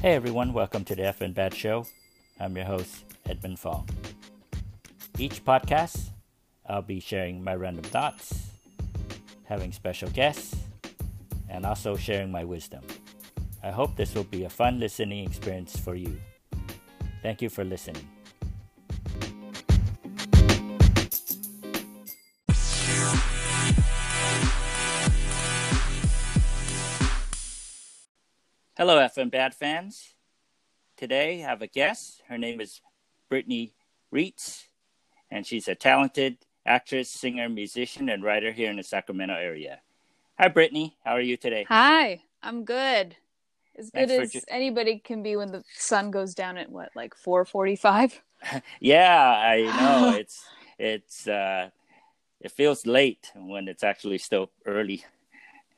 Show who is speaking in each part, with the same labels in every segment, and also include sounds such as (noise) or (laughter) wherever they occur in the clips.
Speaker 1: Hey everyone, welcome to the F and Bad Show. I'm your host, Edmund Fong. Each podcast, I'll be sharing my random thoughts, having special guests, and also sharing my wisdom. I hope this will be a fun listening experience for you. Thank you for listening. Hello, FM Bad fans. Today I have a guest. Her name is Brittany Reitz, and she's a talented actress, singer, musician, and writer here in the Sacramento area. Hi, Brittany. How are you today?
Speaker 2: Hi, I'm good. As good
Speaker 1: Thanks
Speaker 2: as
Speaker 1: jo-
Speaker 2: anybody can be when the sun goes down at what, like 4:45? (laughs) (laughs)
Speaker 1: Yeah, I know (laughs) it's it's uh, it feels late when it's actually still early.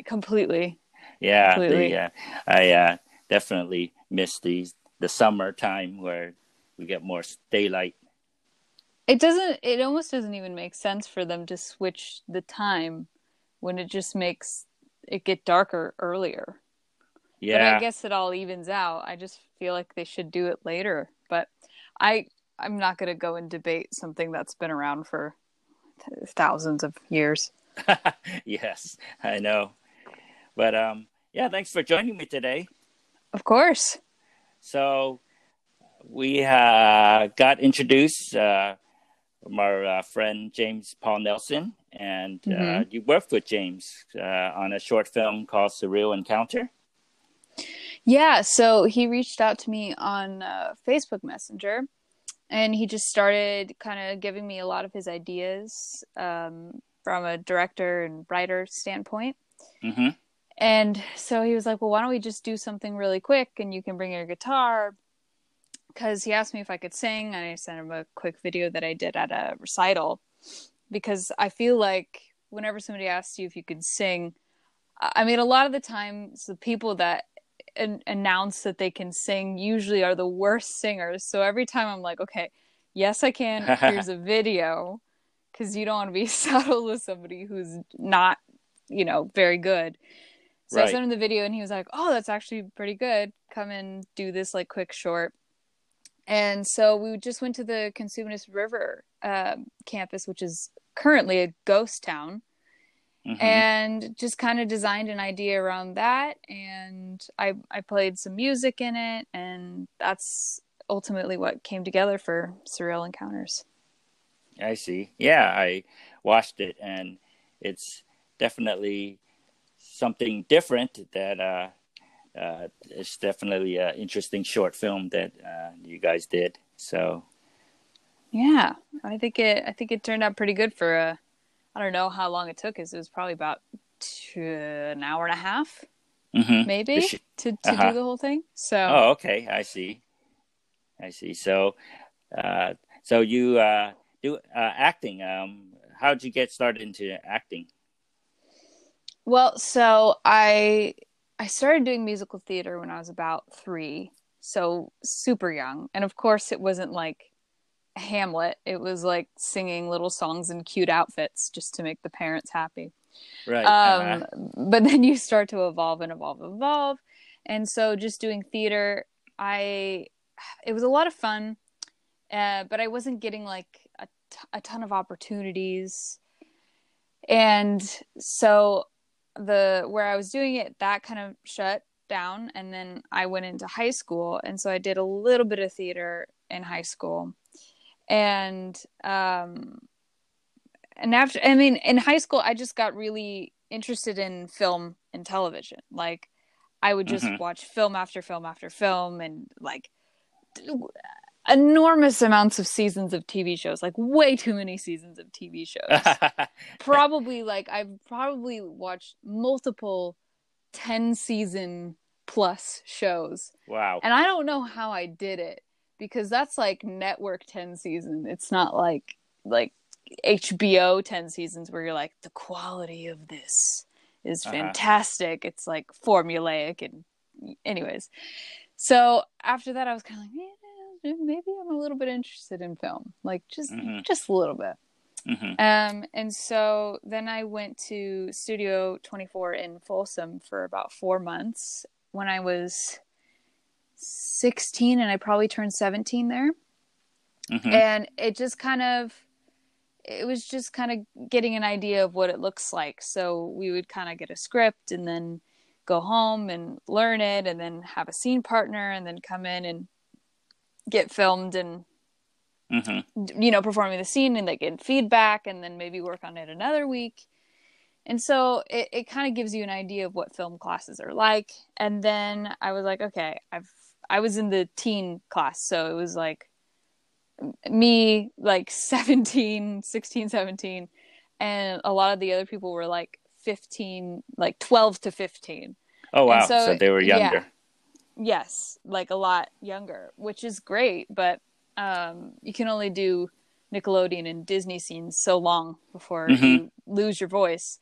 Speaker 2: Completely.
Speaker 1: Yeah,
Speaker 2: Completely.
Speaker 1: the, uh, I uh, definitely miss the the summer time where we get more daylight.
Speaker 2: It doesn't. It almost doesn't even make sense for them to switch the time when it just makes it get darker earlier.
Speaker 1: Yeah.
Speaker 2: But I guess it all evens out. I just feel like they should do it later. But I, I'm not going to go and debate something that's been around for th- thousands of years. (laughs)
Speaker 1: yes, I know. But um, yeah, thanks for joining me today.
Speaker 2: Of course.
Speaker 1: So we uh, got introduced uh, from our uh, friend James Paul Nelson, and uh,
Speaker 2: Mhm.
Speaker 1: you worked with James uh, on a short film called Surreal Encounter.
Speaker 2: Yeah, so he reached out to me on uh, Facebook Messenger and he just started kind of giving me a lot of his ideas um, from a director and writer standpoint.
Speaker 1: hmm
Speaker 2: And so he was like, Well, why don't we just do something really quick and you can bring your guitar? Because he asked me if I could sing, and I sent him a quick video that I did at a recital. Because I feel like whenever somebody asks you if you can sing, I mean, a lot of the times the people that an- announce that they can sing usually are the worst singers. So every time I'm like, okay, yes, I can. Here's a (laughs) video. Because you don't want to be (laughs) saddled with somebody who's not, you know, very good. So I sent him the video and he was like, oh, that's actually pretty good. Come and do this like quick short. And so we just went to the Cosumnes River um, campus, which is currently a ghost town
Speaker 1: hmm
Speaker 2: and just kind of designed an idea around that and I I played some music in it and that's ultimately what came together for Surreal Encounters.
Speaker 1: I see. Yeah, I watched it, and it's definitely something different. That uh, uh, it's definitely an interesting short film that uh, you guys did. So
Speaker 2: Yeah, I think it I think it turned out pretty good for a I don't know how long it took us. It was probably about two, an hour and a half
Speaker 1: mhm.
Speaker 2: maybe
Speaker 1: sh-
Speaker 2: to to
Speaker 1: Uh-huh.
Speaker 2: do the whole thing. So
Speaker 1: Oh, okay. I see. I see. So, uh, so you uh, do uh, acting. Um, how did you get started into acting?
Speaker 2: Well, so I I started doing musical theater when I was about three, so super young. And of course, it wasn't like Hamlet. It was like singing little songs in cute outfits just to make the parents happy.
Speaker 1: Right.
Speaker 2: Um,
Speaker 1: uh-huh.
Speaker 2: But (laughs) then you start to evolve and evolve, and evolve. And so, just doing theater, I it was a lot of fun, uh, but I wasn't getting like a, t- a ton of opportunities. And so, the where I was doing it, that kind of shut down. And then I went into high school, and so I did a little bit of theater in high school, and um, and after i mean in high school i just got really interested in film and television like i would just
Speaker 1: Mhm.
Speaker 2: watch film after film after film and like enormous amounts of seasons of tv shows like way too many seasons of tv shows (laughs) probably like i've probably watched multiple 10 season plus shows
Speaker 1: wow.
Speaker 2: and I don't know how I did it because that's like network 10 season. It's not like like HBO 10 seasons where you're like the quality of this is
Speaker 1: Uh-huh.
Speaker 2: fantastic. It's like formulaic and anyways. So after that I was kind of like "Eh, maybe I'm a little bit interested in film. Like just
Speaker 1: Mhm.
Speaker 2: just a little bit.
Speaker 1: hmm
Speaker 2: Um, and so then I went to Studio 24 in Folsom for about four months when I was 16 and I probably turned 17 there.
Speaker 1: Mhm.
Speaker 2: And it just kind of it was just kind of getting an idea of what it looks like. So we would kind of get a script and then go home and learn it and then have a scene partner and then come in and get filmed and
Speaker 1: Mhm.
Speaker 2: you know performing the scene and they get feedback and then maybe work on it another week and so it, it kind of gives you an idea of what film classes are like and then i was like okay i've i was in the teen class so it was like me like (laughs) 17 16 17 and a lot of the other people were like 15 like 12 to 15
Speaker 1: Oh wow!
Speaker 2: so-
Speaker 1: So, they were
Speaker 2: yeah. Yes like a lot younger which is great but um you can only do nickelodeon and disney scenes so long before
Speaker 1: Mhm.
Speaker 2: you lose your voice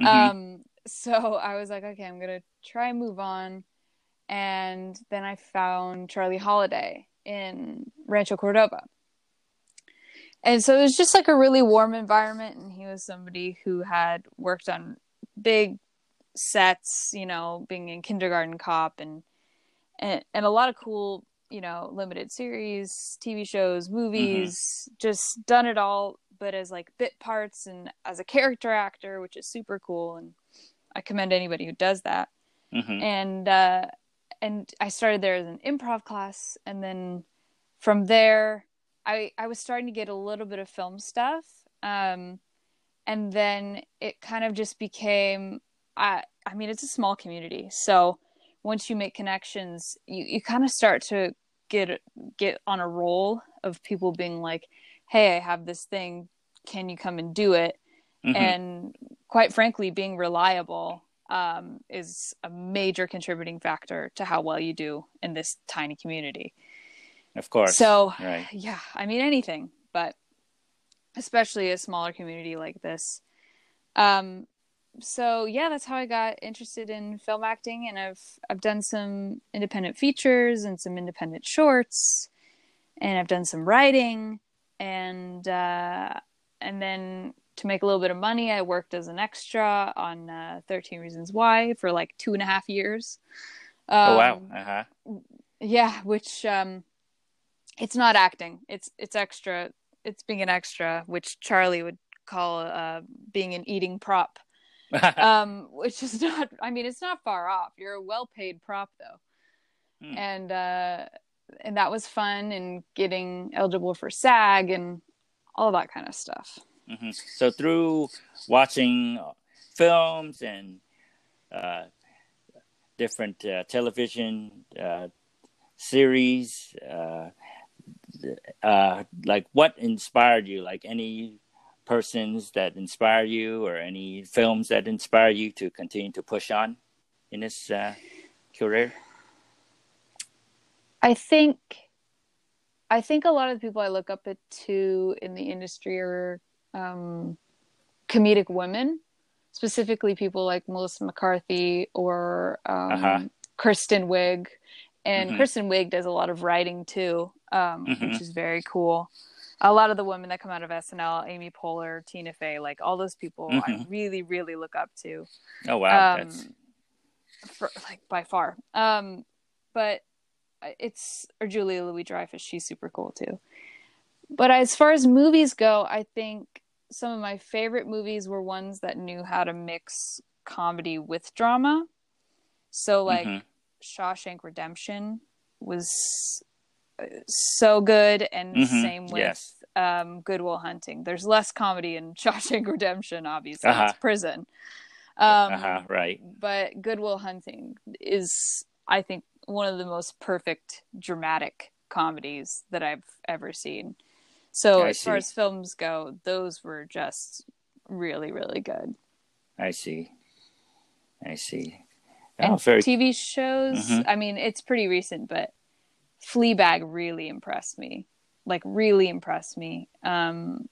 Speaker 1: Mhm.
Speaker 2: um so i was like okay i'm gonna try and move on and then i found charlie holiday in rancho cordova and so it was just like a really warm environment and he was somebody who had worked on big sets you know being in kindergarten cop and and, and a lot of cool you know limited series tv shows movies just done it all but as like bit parts and as a character actor which is super cool and i commend anybody who does that
Speaker 1: Mhm.
Speaker 2: and uh and i started there as an improv class and then from there i i was starting to get a little bit of film stuff um and then it kind of just became i i mean it's a small community so once you make connections you you kind of start to get get on a roll of people being like hey i have this thing can you come and do it
Speaker 1: Mhm.
Speaker 2: and quite frankly being reliable um, is a major contributing factor to how well you do in this tiny community
Speaker 1: of course.
Speaker 2: so
Speaker 1: right.
Speaker 2: yeah i mean anything but especially a smaller community like this um so yeah that's how i got interested in film acting and i've i've done some independent features and some independent shorts and i've done some writing and uh and then to make a little bit of money i worked as an extra on uh, 13 reasons why for like two and a half years
Speaker 1: oh wow!
Speaker 2: Um,
Speaker 1: Uh huh.
Speaker 2: yeah which um it's not acting it's it's extra it's being an extra which charlie would call uh being an eating prop (laughs) um which is not i mean it's not far off you're a well paid prop though
Speaker 1: Hmm.
Speaker 2: and uh and that was fun and getting eligible for sag and all that kind of stuff
Speaker 1: hmm So through watching films and uh, different uh, television uh, series, uh, uh, like what inspired you? Like any persons that inspire you, or any films that inspire you to continue to push on in this uh, career?
Speaker 2: I think I think a lot of the people I look up to in the industry are um, comedic women, specifically people like Melissa McCarthy or um,
Speaker 1: Uh-huh.
Speaker 2: Kristen Wiig. And
Speaker 1: Mhm.
Speaker 2: Kristen Wiig does a lot of writing too, um,
Speaker 1: Mhm.
Speaker 2: which is very cool. A lot of the women that come out of SNL, Amy Poehler, Tina Fey, like all those people, I
Speaker 1: Mhm.
Speaker 2: really, really look up to
Speaker 1: Oh wow,
Speaker 2: um,
Speaker 1: that's
Speaker 2: for, like by far. Um, but it's or Julia Louis Dreyfus. She's super cool too. But as far as movies go, I think some of my favorite movies were ones that knew how to mix comedy with drama. So like
Speaker 1: Mhm.
Speaker 2: Shawshank Redemption was so good, and
Speaker 1: Mhm,
Speaker 2: same with
Speaker 1: yes.
Speaker 2: um, Good Will Hunting. There's less comedy in (laughs) Shawshank Redemption, obviously.
Speaker 1: Uh-huh.
Speaker 2: It's prison. Um,
Speaker 1: uh-huh, right.
Speaker 2: but Good Will Hunting is, I think, one of the most perfect dramatic comedies that I've ever seen. So as far as films go, those were just really, really good.
Speaker 1: I see. I see.
Speaker 2: And
Speaker 1: Oh, very.
Speaker 2: TV shows,
Speaker 1: Mhm.
Speaker 2: I mean, it's pretty recent, but Fleabag really impressed me. Like, really impressed me. Um,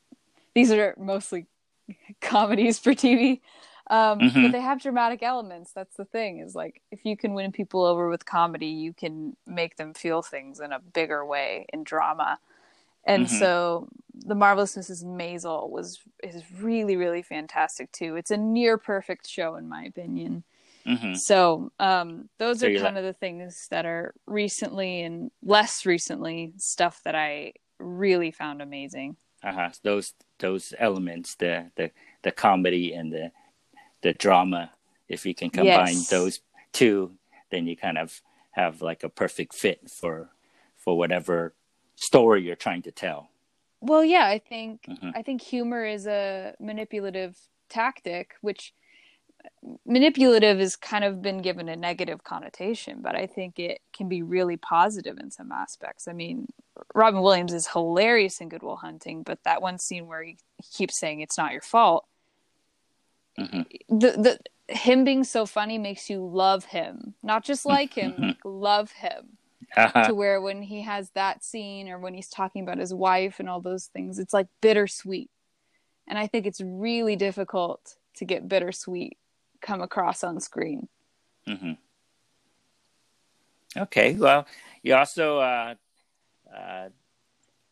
Speaker 2: these are mostly (laughs) comedies for TV. Um,
Speaker 1: Mhm.
Speaker 2: But they have dramatic elements. That's the thing. Is like if you can win people over with comedy, you can make them feel things in a bigger way in drama. And
Speaker 1: Mhm.
Speaker 2: so, the marvelous Mrs. Maisel was is really really fantastic too. It's a near perfect show in my opinion.
Speaker 1: Hmm
Speaker 2: So um, those
Speaker 1: So
Speaker 2: are kind of the things that are recently and less recently stuff that I really found amazing.
Speaker 1: Uh-huh. Those those elements, the the the comedy and the the drama. If you can combine
Speaker 2: Yes.
Speaker 1: those two, then you kind of have like a perfect fit for for whatever story you're trying to tell.
Speaker 2: Well, yeah, I think
Speaker 1: Mhm.
Speaker 2: I think humor is a manipulative tactic, which manipulative has kind of been given a negative connotation, but I think it can be really positive in some aspects. I mean, Robin Williams is hilarious in Good Will Hunting, but that one scene where he keeps saying it's not your fault,
Speaker 1: Mhm.
Speaker 2: the the him being so funny makes you love him, not just like him, like love him
Speaker 1: Uh-huh. (laughs)
Speaker 2: to where when he has that scene or when he's talking about his wife and all those things, it's like bittersweet. And I think it's really difficult to get bittersweet come across on screen.
Speaker 1: hmm Okay. Well, you also uh, uh,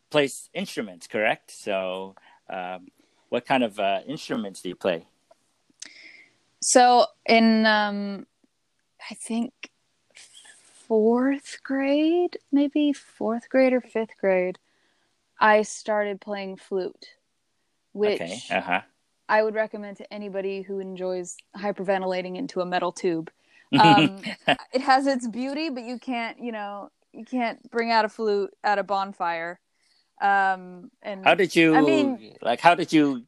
Speaker 1: play instruments, correct? So, um, what kind of uh, instruments do you play?
Speaker 2: So in um I think fourth grade, maybe fourth grade or fifth grade, I started playing flute, which
Speaker 1: Okay. Uh huh.
Speaker 2: I would recommend to anybody who enjoys hyperventilating into a metal tube. (laughs) Um, it has its beauty, but you can't, you know, you can't bring out a flute at a bonfire. Um, and
Speaker 1: How did you
Speaker 2: I mean-
Speaker 1: like? How did you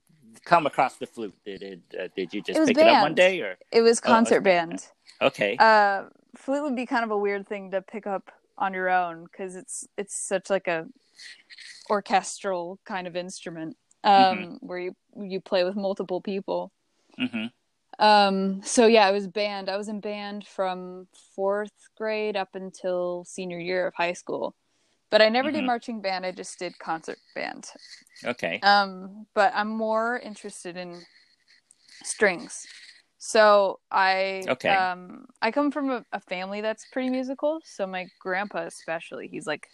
Speaker 1: come across the flute? Did it? Uh, did you just
Speaker 2: It
Speaker 1: pick it up one day, or
Speaker 2: it was
Speaker 1: Oh,
Speaker 2: concert
Speaker 1: okay.
Speaker 2: band.
Speaker 1: okay?
Speaker 2: Uh, flute would be kind of a weird thing to pick up on your own because it's it's such like a orchestral kind of instrument um,
Speaker 1: Mm-hmm.
Speaker 2: where you you play with multiple people.
Speaker 1: hmm
Speaker 2: Um, so yeah, I was band. I was in band from fourth grade up until senior year of high school. But I never did
Speaker 1: Mhm.
Speaker 2: marching band. I just did concert band.
Speaker 1: Okay.
Speaker 2: Um, but I'm more interested in strings. So I
Speaker 1: Okay.
Speaker 2: um I come from a, a family that's pretty musical. So my grandpa especially, he's like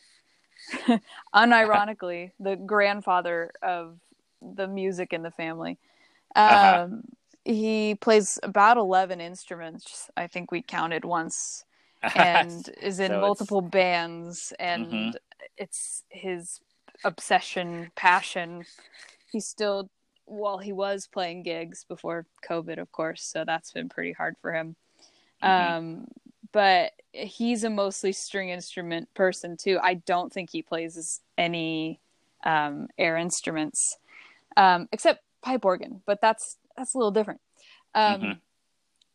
Speaker 2: (laughs) unironically the grandfather of the music in the family. Um
Speaker 1: Uh-huh.
Speaker 2: he plays about 11 instruments. I think we counted once (laughs) and is in
Speaker 1: So it's-
Speaker 2: multiple bands and
Speaker 1: Mhm.
Speaker 2: it's his obsession passion he's still well he was playing gigs before covid of course so that's been pretty hard for him
Speaker 1: Mhm.
Speaker 2: um but he's a mostly string instrument person too i don't think he plays any um air instruments um except pipe organ but that's that's a little different um
Speaker 1: Mhm.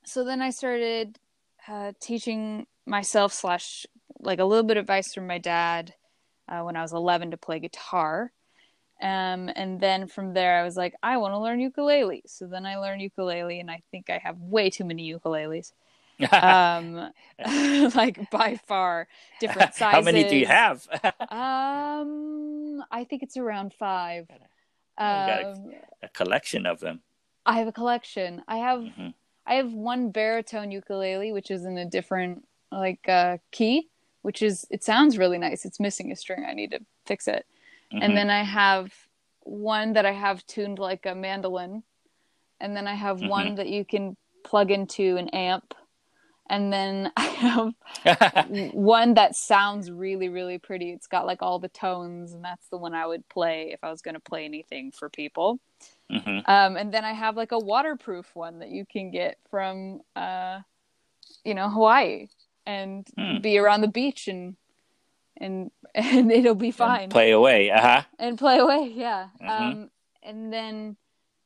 Speaker 2: so then i started uh, teaching myself slash like a little bit of advice from my dad uh, when I was 11 to play guitar. Um, and then from there, I was like, I want to learn ukulele. So then I learned ukulele, and I think I have way too many ukuleles. (laughs) Um, (laughs) like by far, different sizes. (laughs)
Speaker 1: How many do you have?
Speaker 2: Um, I think it's around five.
Speaker 1: Got a-
Speaker 2: Um,
Speaker 1: a collection of them.
Speaker 2: I have a collection. I have
Speaker 1: hmm
Speaker 2: I have one baritone ukulele, which is in a different like uh, key, which is it sounds really nice. It's missing a string. I need to fix it.
Speaker 1: Mm-hmm.
Speaker 2: And then I have one that I have tuned like a mandolin, and then I have
Speaker 1: Mhm.
Speaker 2: one that you can plug into an amp, and then (laughs) I have (laughs) one that sounds really really pretty. It's got like all the tones, and that's the one I would play if I was going to play anything for people.
Speaker 1: hmm
Speaker 2: Um, and then I have like a waterproof one that you can get from, uh, you know, Hawaii and
Speaker 1: Hmm.
Speaker 2: be around the beach and and (laughs) and it'll be fine
Speaker 1: Play away. Uh huh.
Speaker 2: and play away. Yeah.
Speaker 1: Mhm.
Speaker 2: Um, and then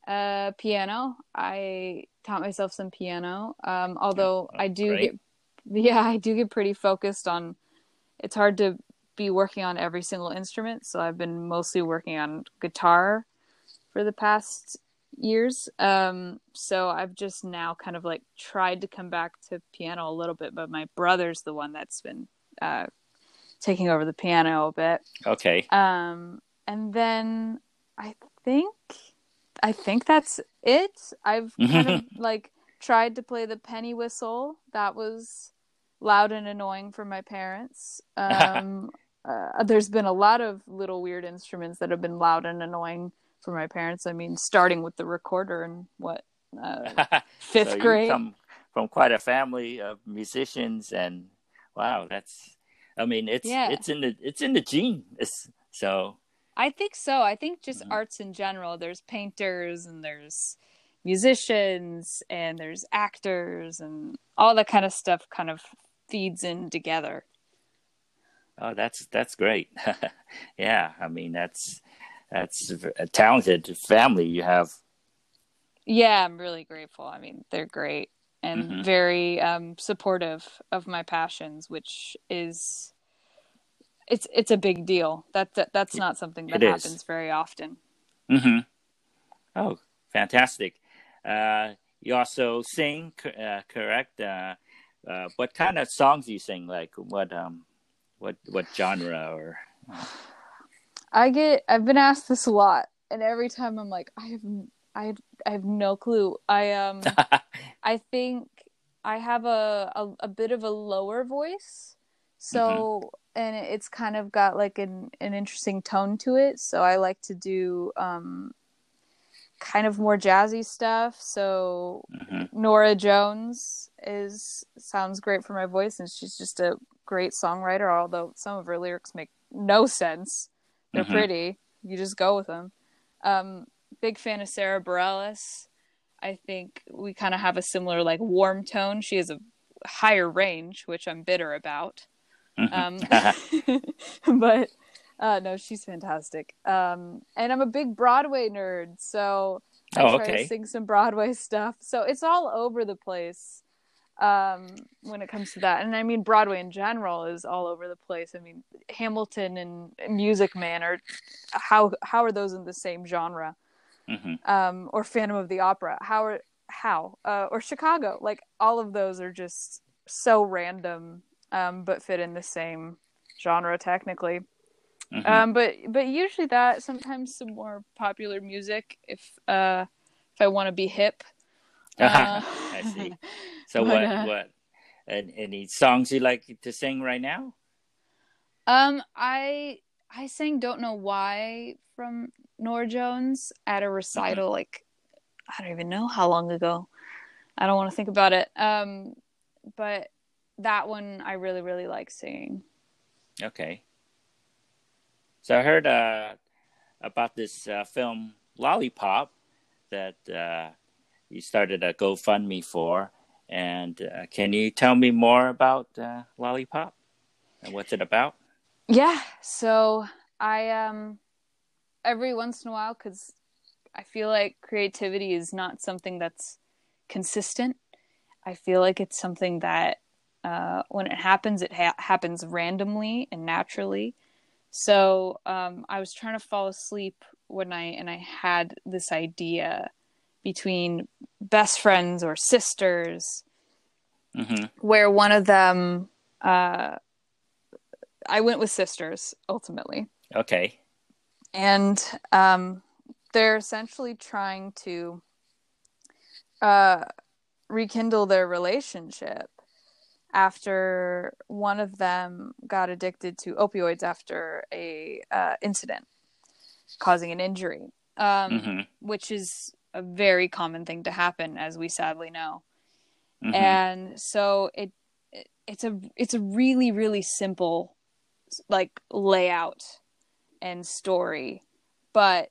Speaker 2: uh, piano. I taught myself some piano. Um, although I do
Speaker 1: great.
Speaker 2: get, yeah, I do get pretty focused on. It's hard to be working on every single instrument, so I've been mostly working on guitar for the past years. Um, so I've just now kind of like tried to come back to piano a little bit, but my brother's the one that's been uh, taking over the piano a bit.
Speaker 1: Okay.
Speaker 2: Um, and then I think I think that's it. I've kind of like tried to play the penny whistle. That was loud and annoying for my parents. Um, (laughs) uh, there's been a lot of little weird instruments that have been loud and annoying for my parents. I mean, starting with the recorder and what uh, (laughs) fifth
Speaker 1: So
Speaker 2: grade.
Speaker 1: come from quite a family of musicians, and wow, that's. I mean, it's
Speaker 2: Yeah.
Speaker 1: it's in the it's in the gene. It's, so
Speaker 2: I think so. I think just
Speaker 1: Mhm.
Speaker 2: arts in general. There's painters and there's musicians and there's actors and all that kind of stuff kind of feeds in together.
Speaker 1: oh, that's that's great. (laughs) yeah, I mean that's that's a talented family you have.
Speaker 2: Yeah, I'm really grateful. I mean, they're great and
Speaker 1: Mhm.
Speaker 2: very um, supportive of my passions, which is it's it's a big deal. That, that that's not something that
Speaker 1: It is.
Speaker 2: happens very often.
Speaker 1: Mm-hmm. Oh, fantastic! Uh, you also sing, uh, correct? Uh, uh, what kind of songs do you sing? Like what um, what what genre or?
Speaker 2: I get I've been asked this a lot, and every time I'm like, I have I I have no clue. I um (laughs) I think I have a, a a bit of a lower voice, so and it's kind of got like an an interesting tone to it. So I like to do um kind of more jazzy stuff. So
Speaker 1: Mhm.
Speaker 2: Norah Jones is sounds great for my voice, and she's just a great songwriter. Although some of her lyrics make no sense, they're
Speaker 1: Mhm.
Speaker 2: pretty. You just go with them. Um, big fan of Sara Bareilles. I think we kind of have a similar like warm tone. She has a higher range, which I'm bitter about. Um, (laughs) (laughs) but uh, no, she's fantastic. Um, and I'm a big Broadway nerd, so I
Speaker 1: Oh,
Speaker 2: try
Speaker 1: okay.
Speaker 2: to sing some Broadway stuff. So it's all over the place um, when it comes to that. And I mean, Broadway in general is all over the place. I mean, Hamilton and Music Man are how how are those in the same genre?
Speaker 1: Mhm.
Speaker 2: um, or Phantom of the Opera. How are how uh, or Chicago? Like all of those are just so random, um, but fit in the same genre technically.
Speaker 1: Mhm.
Speaker 2: Um, but but usually that sometimes some more popular music if uh, if I want to be hip. (laughs) Uh,
Speaker 1: I see. (laughs) So
Speaker 2: but,
Speaker 1: what
Speaker 2: uh,
Speaker 1: what? And any songs you like to sing right now?
Speaker 2: Um, I I sang "Don't Know Why" from Norah Jones at a recital. Like I don't even know how long ago. I don't want to think about it. Um, but that one I really really like seeing.
Speaker 1: Okay. So I heard uh, about this uh, film Lollipop that uh, you started a GoFundMe for, and uh, can you tell me more about uh, Lollipop and what's it about?
Speaker 2: Yeah. So I um every once in a while because I feel like creativity is not something that's consistent. I feel like it's something that uh, when it happens, it ha- happens randomly and naturally. So um, I was trying to fall asleep one night, and I had this idea between best friends or sisters
Speaker 1: hmm
Speaker 2: where one of them uh, I went with sisters ultimately
Speaker 1: Okay.
Speaker 2: and um, they're essentially trying to uh, rekindle their relationship after one of them got addicted to opioids after a uh, incident causing an injury, um,
Speaker 1: hmm
Speaker 2: which is a very common thing to happen, as we sadly know.
Speaker 1: hmm
Speaker 2: And so it, it it's a it's a really really simple like layout and story. But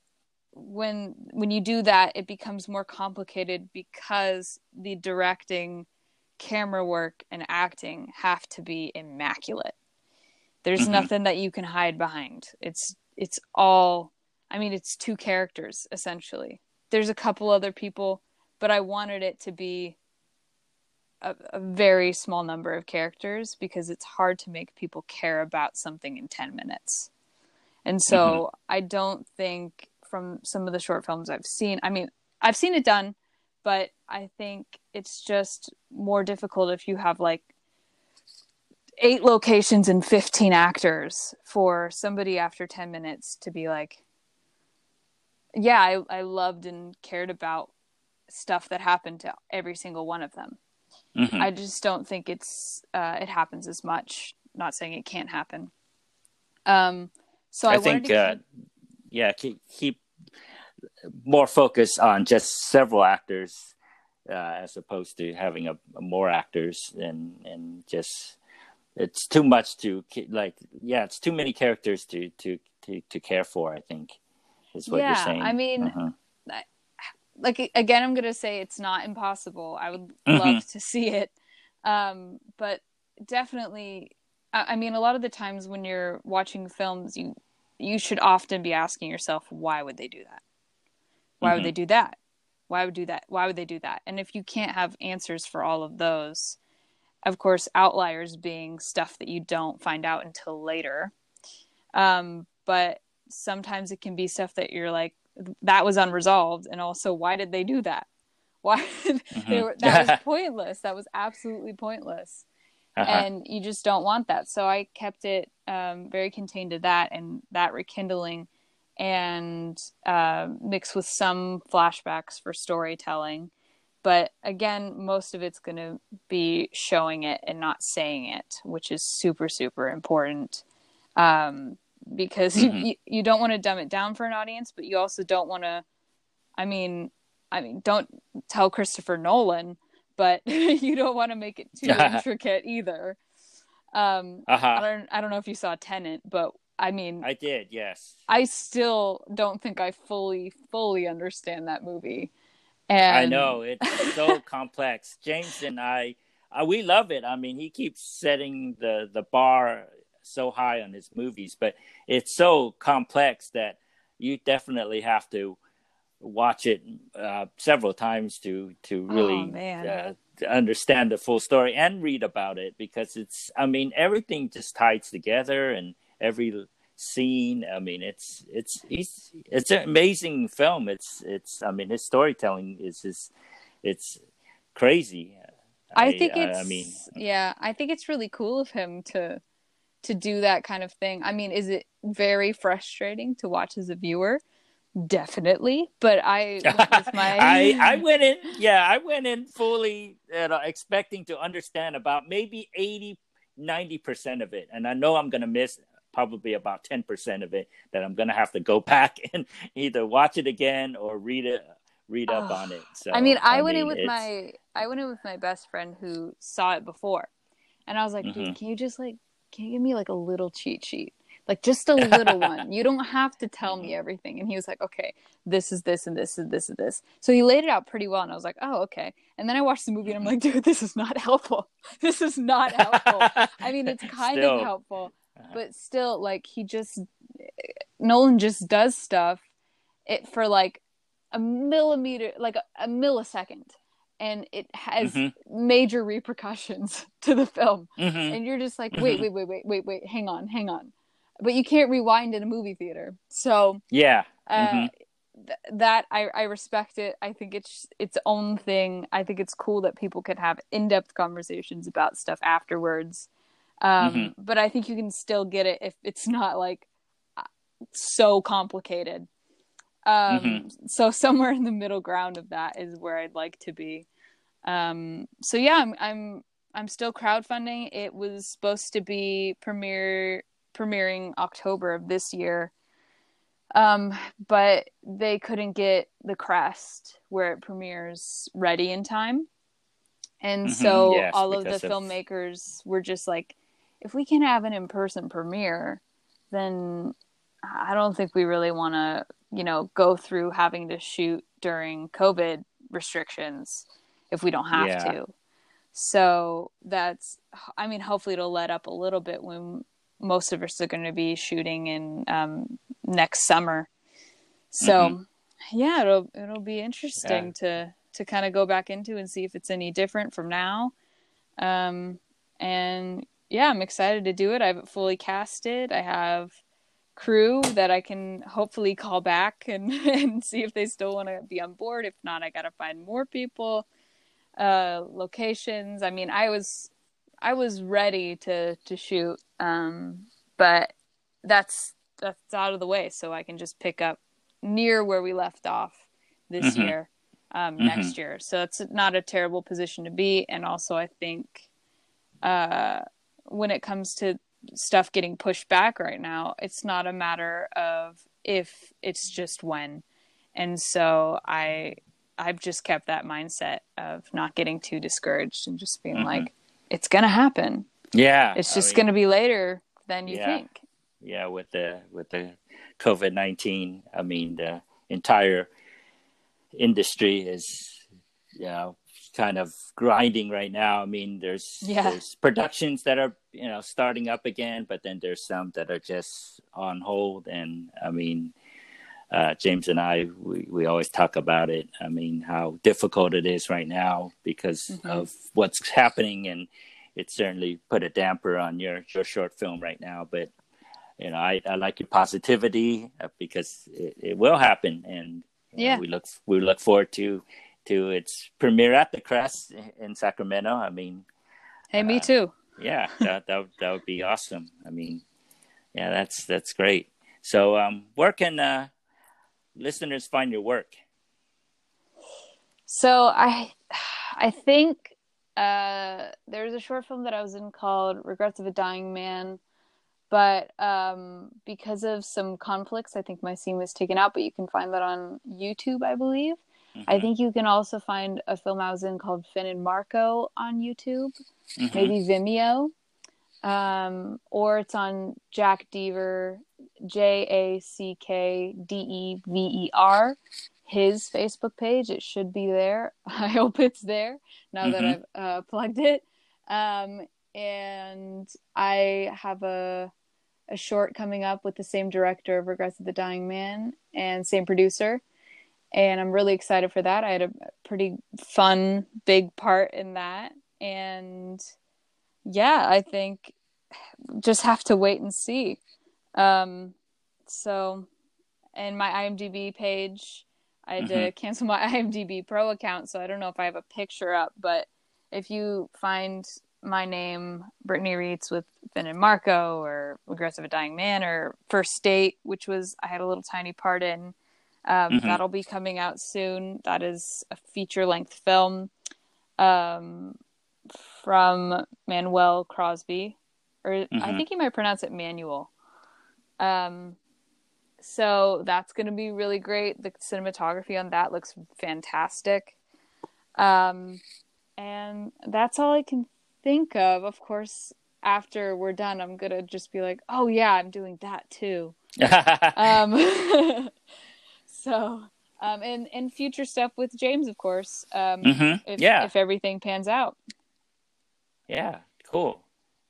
Speaker 2: when when you do that it becomes more complicated because the directing camera work and acting have to be immaculate there's
Speaker 1: Mhm.
Speaker 2: nothing that you can hide behind it's it's all i mean it's two characters essentially there's a couple other people but i wanted it to be a, a very small number of characters because it's hard to make people care about something in 10 minutes. And so I don't think from some of the short films I've seen, I mean, I've seen it done, but I think it's just more difficult if you have like eight locations and 15 actors for somebody after 10 minutes to be like, yeah, I, I loved and cared about stuff that happened to every single one of them.
Speaker 1: hmm
Speaker 2: I just don't think it's uh, it happens as much. Not saying it can't happen. Um, so I,
Speaker 1: I,
Speaker 2: wanted
Speaker 1: think,
Speaker 2: to
Speaker 1: uh, yeah, keep, keep more focus on just several actors uh, as opposed to having a, a, more actors and and just it's too much to like yeah it's too many characters to to to, to care for i think is what
Speaker 2: yeah,
Speaker 1: you're saying
Speaker 2: i mean uh-huh. like again i'm gonna say it's not impossible i would mm-hmm. love to see it um but definitely I, I mean a lot of the times when you're watching films you you should often be asking yourself why would they do that why mm-hmm. would they do that? Why would do that? Why would they do that? And if you can't have answers for all of those of course outliers being stuff that you don't find out until later. Um, but sometimes it can be stuff that you're like that was unresolved and also why did they do that? (laughs) Why mm-hmm. were, that was (laughs) pointless. That was absolutely pointless. Uh-huh. and you just don't want that. So i kept it um, very contained to that and that rekindling and uh, mixed with some flashbacks for storytelling. But again, most of it's going to be showing it and not saying it, which is super, super important. Um, because mm-hmm. you, you don't want to dumb it down for an audience, but you also don't want to, I mean, I mean, don't tell Christopher Nolan, but (laughs) you don't want to make it too (laughs) intricate either. Um, uh-huh. I don't, I don't know if you saw Tenet, but I mean,
Speaker 1: I did, yes.
Speaker 2: I still don't think I fully, fully understand that movie. And
Speaker 1: I know it's so (laughs) complex. James and I, uh, we love it. I mean, he keeps setting the the bar so high on his movies, but it's so complex that you definitely have to watch it uh, several times to to really
Speaker 2: oh, uh,
Speaker 1: to understand the full story and read about it because it's. I mean, everything just ties together and every scene. I mean, it's it's it's it's an amazing film. It's it's I mean, his storytelling is just it's crazy.
Speaker 2: I, I think it's I mean, yeah, I think it's really cool of him to to do that kind of thing. I mean, is it very frustrating to watch as a viewer? Definitely, but I (laughs)
Speaker 1: my... I I (laughs) went in, yeah, I went in fully uh, expecting to understand about maybe 80 90% of it and I know I'm going to miss probably about 10% of it that I'm going to have to go (laughs) back and either watch it again or read it read up oh, on it. (sighs) So
Speaker 2: I mean, I, I went mean, in with it's... my I went in with my best friend who saw it before. And I was like, mm-hmm. "Dude, can you just like can you give me like a little cheat sheet?" Like just a little (laughs) one. You don't have to tell me everything. And he was like, "Okay, this is this and this and this and this." So he laid it out pretty well and I was like, "Oh, okay." And then I watched the movie and I'm like, "Dude, this is not (laughs) helpful. This is not helpful." I mean, it's kind Still. of helpful, but still like he just nolan just does stuff it for like a millimeter like a, a millisecond and it has mm-hmm. major repercussions (laughs) to the film mm-hmm. and you're just like wait mm-hmm. wait wait wait wait wait hang on hang on but you can't rewind in a movie theater so
Speaker 1: yeah
Speaker 2: uh, mm-hmm. th- that I, I respect it i think it's its own thing i think it's cool that people can have in-depth conversations about stuff afterwards um, mm-hmm. But I think you can still get it if it's not like so complicated. Um, mm-hmm. So (laughs) somewhere in the middle ground of that is where I'd like to be. Um, so yeah, I'm I'm I'm still crowdfunding. It was supposed to be premiere premiering October of this year. Um, but they couldn't get the crest where it premieres ready in time. And mm-hmm, so yes, all of the filmmakers were just like, if we can have an in-person premiere, then I don't think we really want to, you know, go through having to shoot during COVID restrictions if we don't have yeah. to. So that's, I mean, hopefully it'll let up a little bit when most of us are going to be shooting in um, next summer. So mm-hmm. yeah, it'll it'll be interesting yeah. to to kind of go back into and see if it's any different from now. Um, and yeah, I'm excited to do it. I have it fully casted. I have crew that I can hopefully call back and, (laughs) and see if they still want to be on board. If not, I got to find more people, uh, locations. I mean, I was, I was ready to, to shoot. Um, but that's, that's out of the way. So I can just pick up near where we left off this mm-hmm. year, um, mm-hmm. next year. So it's not a terrible position to be. And also I think, uh, when it comes to stuff getting pushed back right now, it's not a matter of if, it's just when. And so I I've just kept that mindset of not getting too discouraged and just being
Speaker 1: Mhm.
Speaker 2: like, it's gonna happen.
Speaker 1: Yeah,
Speaker 2: It's
Speaker 1: I
Speaker 2: just
Speaker 1: mean,
Speaker 2: gonna be later than you
Speaker 1: Yeah.
Speaker 2: think.
Speaker 1: yeah with the with the COVID nineteen. I mean, the entire industry is you know kind of grinding right now. I mean, there's
Speaker 2: Yeah.
Speaker 1: there's productions that are you know starting up again, but then there's some that are just on hold. And I mean, uh, James and I we, we always talk about it. I mean, how difficult it is right now because
Speaker 2: Mhm.
Speaker 1: of what's happening, and it certainly put a damper on your your short film right now. But you know, I, I like your positivity uh, because it, it will happen, and you know,
Speaker 2: Yeah.
Speaker 1: we look we look forward to to its premiere at the Crest in Sacramento. I mean,
Speaker 2: Hey, me
Speaker 1: Uh,
Speaker 2: too.
Speaker 1: yeah, (laughs) that that would- that would be awesome. I mean, yeah, that's that's great. So, um, where can uh, listeners find your work?
Speaker 2: So I, I think uh, there's a short film that I was in called "Regrets of a Dying Man," but um, because of some conflicts, I think my scene was taken out. But you can find that on YouTube, I believe. I
Speaker 1: Mhm,
Speaker 2: think you can also find a film I was in called Finn and Marco on YouTube,
Speaker 1: mhm.
Speaker 2: maybe Vimeo, um, or it's on Jack Dever, J A C K D E V E R, his Facebook page. It should be there. (laughs) I hope it's there now that
Speaker 1: Mhm.
Speaker 2: I've uh, plugged it. Um, and I have a a short coming up with the same director of Regrets of the Dying Man and same producer. And I'm really excited for that. I had a pretty fun, big part in that. And yeah, I think just have to wait and see. Um, so, and my IMDb page, I had to cancel my (laughs) IMDb Pro account, so I don't know if I have a picture up. But if you find my name, Brittany Reitz with Finn and Marco, or of a Dying Man, or First Date, which was I had a little tiny part in. Um,
Speaker 1: Mhm.
Speaker 2: That'll be coming out soon. That is a feature length film um, from Manuel Crosby, or I
Speaker 1: Mhm.
Speaker 2: think you might pronounce it Manuel. Um, so that's going to be really great. The cinematography on that looks fantastic. Um, and that's all I can think of. Of course, after we're done, I'm going to just be like, oh, yeah, I'm doing that too. (laughs) Um, (laughs) so, um, and, and future stuff with James, of course, um,
Speaker 1: Mhm.
Speaker 2: if,
Speaker 1: Yeah.
Speaker 2: if everything pans out.
Speaker 1: Yeah, cool.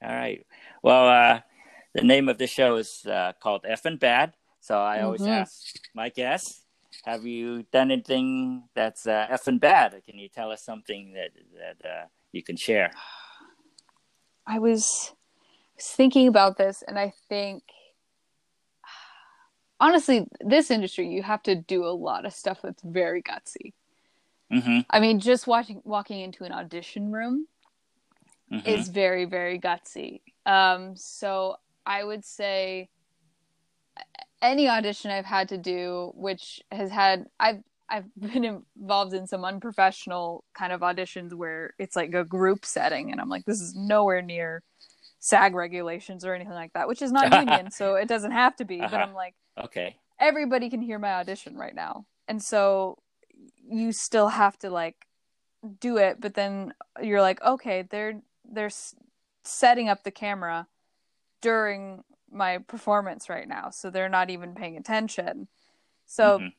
Speaker 1: All right. Well, uh, the name of the show is uh, called F and Bad. So I always
Speaker 2: Mhm.
Speaker 1: ask my guests, have you done anything that's uh, F and bad? Can you tell us something that that uh, you can share?
Speaker 2: I was, was thinking about this, and I think honestly, this industry you have to do a lot of stuff that's very gutsy.
Speaker 1: Mm-hmm.
Speaker 2: I mean, just watching walking into an audition room
Speaker 1: mm-hmm.
Speaker 2: is very very gutsy. Um, so I would say any audition I've had to do, which has had I've I've (laughs) been involved in some unprofessional kind of auditions where it's like a group setting, and I'm like, this is nowhere near SAG regulations or anything like that, which is not (laughs) union, so it doesn't have to be. But
Speaker 1: Uh-huh.
Speaker 2: I'm like,
Speaker 1: okay.
Speaker 2: everybody can hear my audition right now, and so you still have to like do it. But then you're like, okay, they're they're setting up the camera during my performance right now, so they're not even paying attention. So
Speaker 1: Mhm.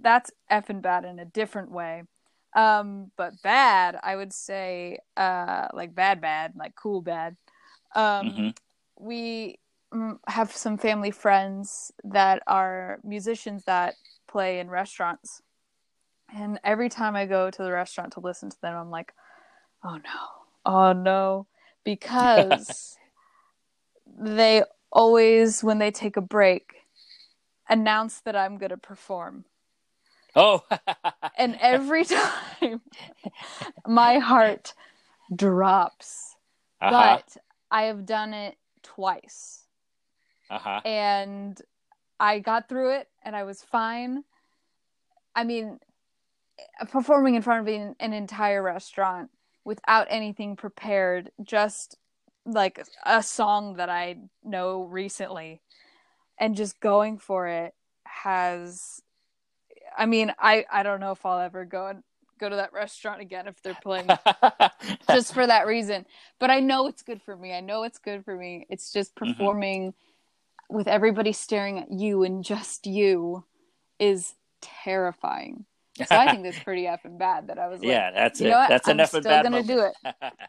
Speaker 2: that's effing bad in a different way. Um, but bad, I would say, uh, like bad, bad, like cool, bad. Um,
Speaker 1: Mhm.
Speaker 2: we have some family friends that are musicians that play in restaurants. And every time I go to the restaurant to listen to them, I'm like, oh no, oh no. Because (laughs) they always, when they take a break, announce that I'm going to perform.
Speaker 1: Oh. (laughs)
Speaker 2: And every time my heart drops.
Speaker 1: uh-huh.
Speaker 2: But I have done it twice.
Speaker 1: Uh-huh.
Speaker 2: and I got through it and I was fine. I mean, performing in front of an, an entire restaurant without anything prepared, just like a song that I know recently, and just going for it has I mean, I I don't know if I'll ever go and go to that restaurant again if they're playing (laughs) just for that reason. But I know it's good for me. I know it's good for me. It's just
Speaker 1: Mm-hmm.
Speaker 2: With everybody staring at you and just you is terrifying. So I think that's pretty effing bad that I was like,
Speaker 1: yeah, that's it. That's
Speaker 2: I'm
Speaker 1: enough
Speaker 2: still
Speaker 1: of bad
Speaker 2: gonna do it.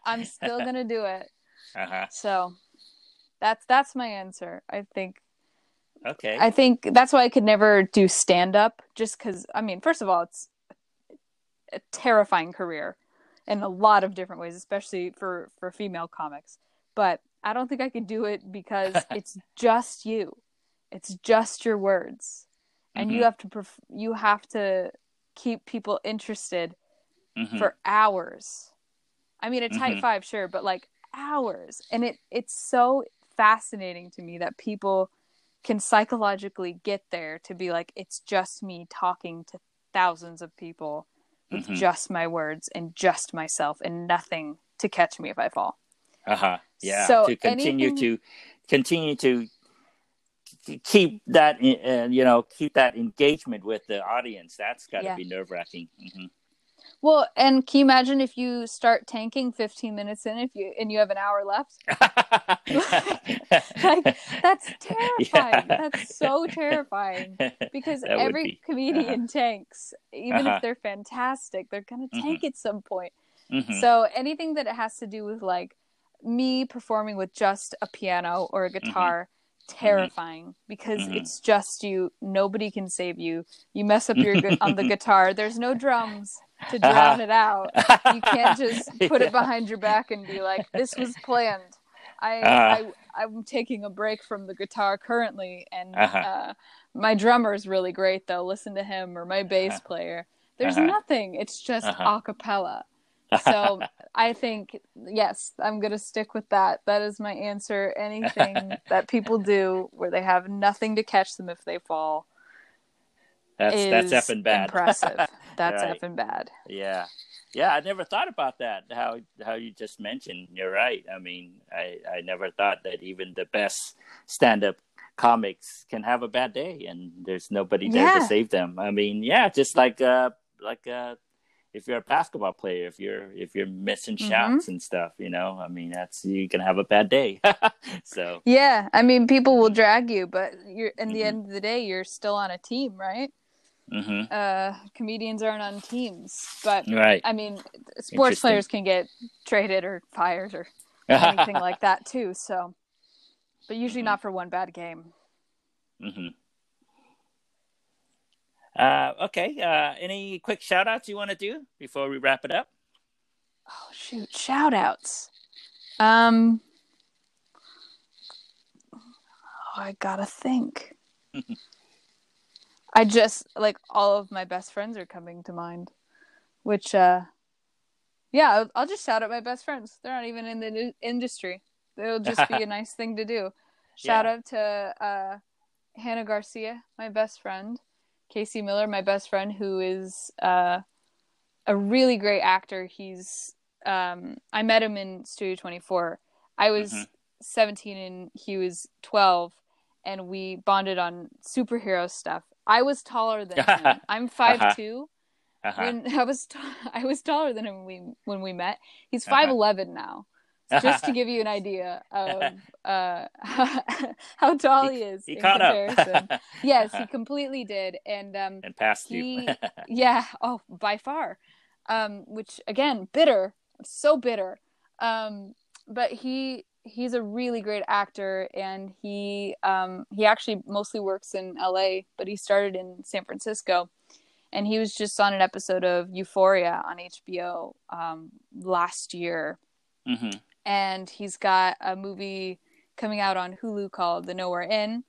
Speaker 2: I'm still gonna do it. (laughs)
Speaker 1: uh-huh.
Speaker 2: So that's that's my answer. I think
Speaker 1: Okay.
Speaker 2: I think that's why I could never do stand up just cuz I mean, first of all, it's a terrifying career in a lot of different ways, especially for for female comics. But I don't think I could do it because (laughs) it's just you. It's just your words. And you
Speaker 1: Mhm.
Speaker 2: have to perf- you have to keep people interested
Speaker 1: Mhm.
Speaker 2: for hours. I mean, a tight
Speaker 1: Mhm.
Speaker 2: five, sure, but like hours. And it it's so fascinating to me that people can psychologically get there to be like, it's just me talking to thousands of people with
Speaker 1: Mhm.
Speaker 2: just my words and just myself and nothing to catch me if I fall.
Speaker 1: Uh-huh. Yeah.
Speaker 2: So
Speaker 1: to continue
Speaker 2: anything-
Speaker 1: to continue to keep that uh, you know keep that engagement with the audience. That's got to
Speaker 2: Yeah.
Speaker 1: be nerve wracking. hmm
Speaker 2: Well, and can you imagine if you start tanking 15 minutes in if you and you have an hour left? (laughs) (laughs) Like that's (laughs) terrifying. That's so terrifying. because every
Speaker 1: be.
Speaker 2: comedian tanks even
Speaker 1: Uh-huh.
Speaker 2: if they're fantastic they're gonna
Speaker 1: Mhm.
Speaker 2: tank at some point
Speaker 1: Mhm.
Speaker 2: so anything that it has to do with like me performing with just a piano or a guitar terrifying because
Speaker 1: Mhm.
Speaker 2: it's just you nobody can save you you mess up your gu- on the (laughs) guitar there's no drums to drown it out you can't just (laughs) put it behind your back and be like this was planned I,
Speaker 1: Uh-huh.
Speaker 2: I i'm taking a break from the guitar currently and
Speaker 1: Uh-huh.
Speaker 2: uh, my drummer's really great though listen to him or my bass
Speaker 1: Uh-huh.
Speaker 2: player there's
Speaker 1: Uh-huh.
Speaker 2: nothing it's just
Speaker 1: Uh-huh.
Speaker 2: a cappella so i think yes i'm gonna stick with that that is my answer anything (laughs) that people do where they have nothing to catch them if they fall
Speaker 1: that's
Speaker 2: is
Speaker 1: that's effing bad.
Speaker 2: impressive (laughs) that's
Speaker 1: Right.
Speaker 2: effing bad
Speaker 1: Yeah. Yeah, I never thought about that. How how you just mentioned. You're right. I mean, I I never thought that even the best stand-up comics can have a bad day and there's nobody there to save them. I mean, yeah, just like uh like uh if you're a basketball player, if you're if you're missing
Speaker 2: Mhm.
Speaker 1: shots and stuff, you know, I mean, that's you can have a bad day. (laughs) so,
Speaker 2: yeah i mean people will drag you but you're in the
Speaker 1: Mhm.
Speaker 2: end of the day you're still on a team right
Speaker 1: mhm.
Speaker 2: uh comedians aren't on teams but
Speaker 1: Right.
Speaker 2: i mean sports players can get traded or fired or anything (laughs) like that too so but usually
Speaker 1: Mhm.
Speaker 2: not for one bad game
Speaker 1: Uh, okay. Uh, any quick shout outs you want to do before we wrap it up?
Speaker 2: Oh shoot, shout outs. Um oh, I gotta think. (laughs) I just like all of my best friends are coming to mind. Which uh yeah, I'll, I'll just shout out my best friends. They're not even in the industry. It'll just be a (laughs) nice thing to do. Shout
Speaker 1: Yeah.
Speaker 2: out to uh Hannah Garcia, my best friend. Casey Miller, my best friend, who is uh a really great actor. He's um I met him in Studio 24. I was
Speaker 1: Mhm.
Speaker 2: 17 and he was 12 and we bonded on superhero stuff. I was taller than him. (laughs) I'm 5'2.
Speaker 1: Uh-huh.
Speaker 2: When (laughs) I was t- I was taller than him when we when we met. He's
Speaker 1: Uh-huh.
Speaker 2: 5'11 now. Just to (laughs) give you an idea of (laughs) uh (laughs) how tall he, is
Speaker 1: he
Speaker 2: in
Speaker 1: caught
Speaker 2: comparison.
Speaker 1: up
Speaker 2: yes, he completely did and um
Speaker 1: and passed
Speaker 2: he
Speaker 1: you.
Speaker 2: yeah oh by far. Um which again bitter so bitter. Um but he he's a really great actor and he um he actually mostly works in LA but he started in San Francisco and he was just on an episode of Euphoria on HBO um last year.
Speaker 1: Hmm
Speaker 2: and he's got a movie coming out on Hulu called The Nowhere Inn.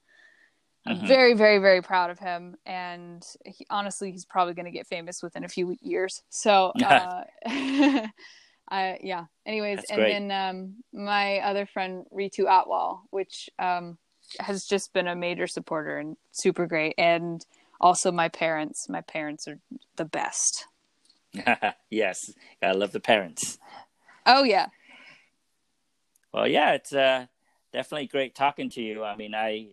Speaker 2: I'm
Speaker 1: Mhm.
Speaker 2: very, very, very proud of him, and he, honestly, he's probably going to get famous within a few years. So, (laughs) uh, (laughs) I yeah. Anyways,
Speaker 1: That's
Speaker 2: and
Speaker 1: great.
Speaker 2: then um, my other friend Ritu Atwal, which um, has just been a major supporter and super great, and also my parents. My parents are the best. (laughs)
Speaker 1: yes, gotta love the parents.
Speaker 2: Oh yeah,
Speaker 1: Well, yeah, it's uh, definitely great talking to you. I mean, I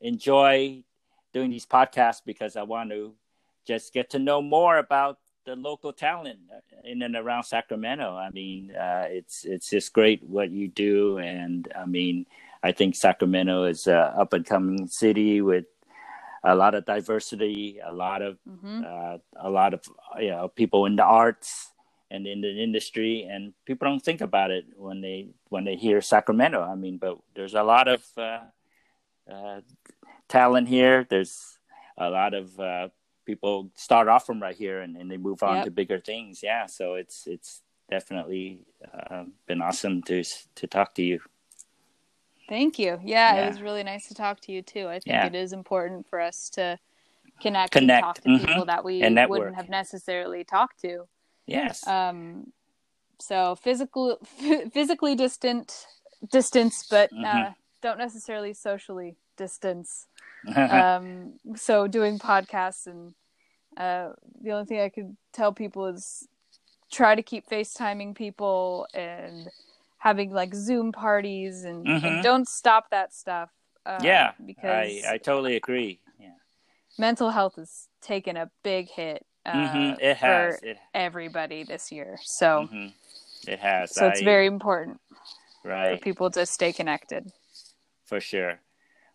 Speaker 1: enjoy doing these podcasts because I want to just get to know more about the local talent in and around Sacramento. I mean, uh, it's it's just great what you do, and I mean, I think Sacramento is a up and coming city with a lot of diversity, a lot of mm-hmm. uh, a lot of you know people in the arts and in the industry, and people don't think about it when they when they hear Sacramento. I mean, but there's a lot of uh, uh, talent here. There's a lot of uh, people start off from right here and, and they move on yep. to bigger things. Yeah, so it's it's definitely uh, been awesome to to talk to you.
Speaker 2: Thank you. Yeah, yeah, it was really nice to talk to you too. I think yeah. it is important for us to connect, connect. and talk to mm-hmm. people that we wouldn't have necessarily talked to.
Speaker 1: Yes.
Speaker 2: Um. So physical, physically distant, distance, but mm-hmm. uh, don't necessarily socially distance. (laughs) um. So doing podcasts and uh, the only thing I could tell people is try to keep FaceTiming people and having like Zoom parties and, mm-hmm. and don't stop that stuff.
Speaker 1: Uh, yeah, because I, I totally agree. Yeah,
Speaker 2: mental health has taken a big hit. Uh, mm-hmm. It has for it... everybody this year. So mm-hmm.
Speaker 1: it has.
Speaker 2: So I... it's very important,
Speaker 1: right,
Speaker 2: for people to stay connected.
Speaker 1: For sure.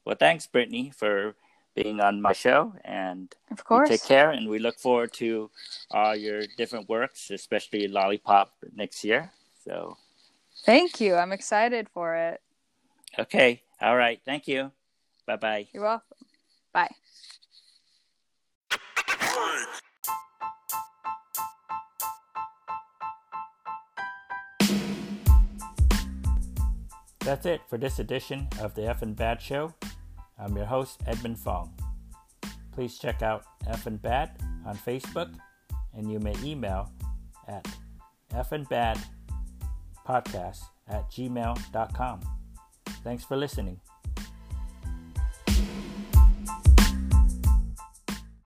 Speaker 1: Well, thanks, Brittany, for being on my show, and
Speaker 2: of course,
Speaker 1: take care. And we look forward to all your different works, especially Lollipop next year. So
Speaker 2: Thank you. I'm excited for it.
Speaker 1: Okay. All right. Thank you. Bye bye.
Speaker 2: You're welcome. Bye.
Speaker 1: That's it for this edition of the F and Bad Show. I'm your host, Edmund Fong. Please check out F and Bad on Facebook, and you may email at fandbad podcast at gmail.com. Thanks for listening.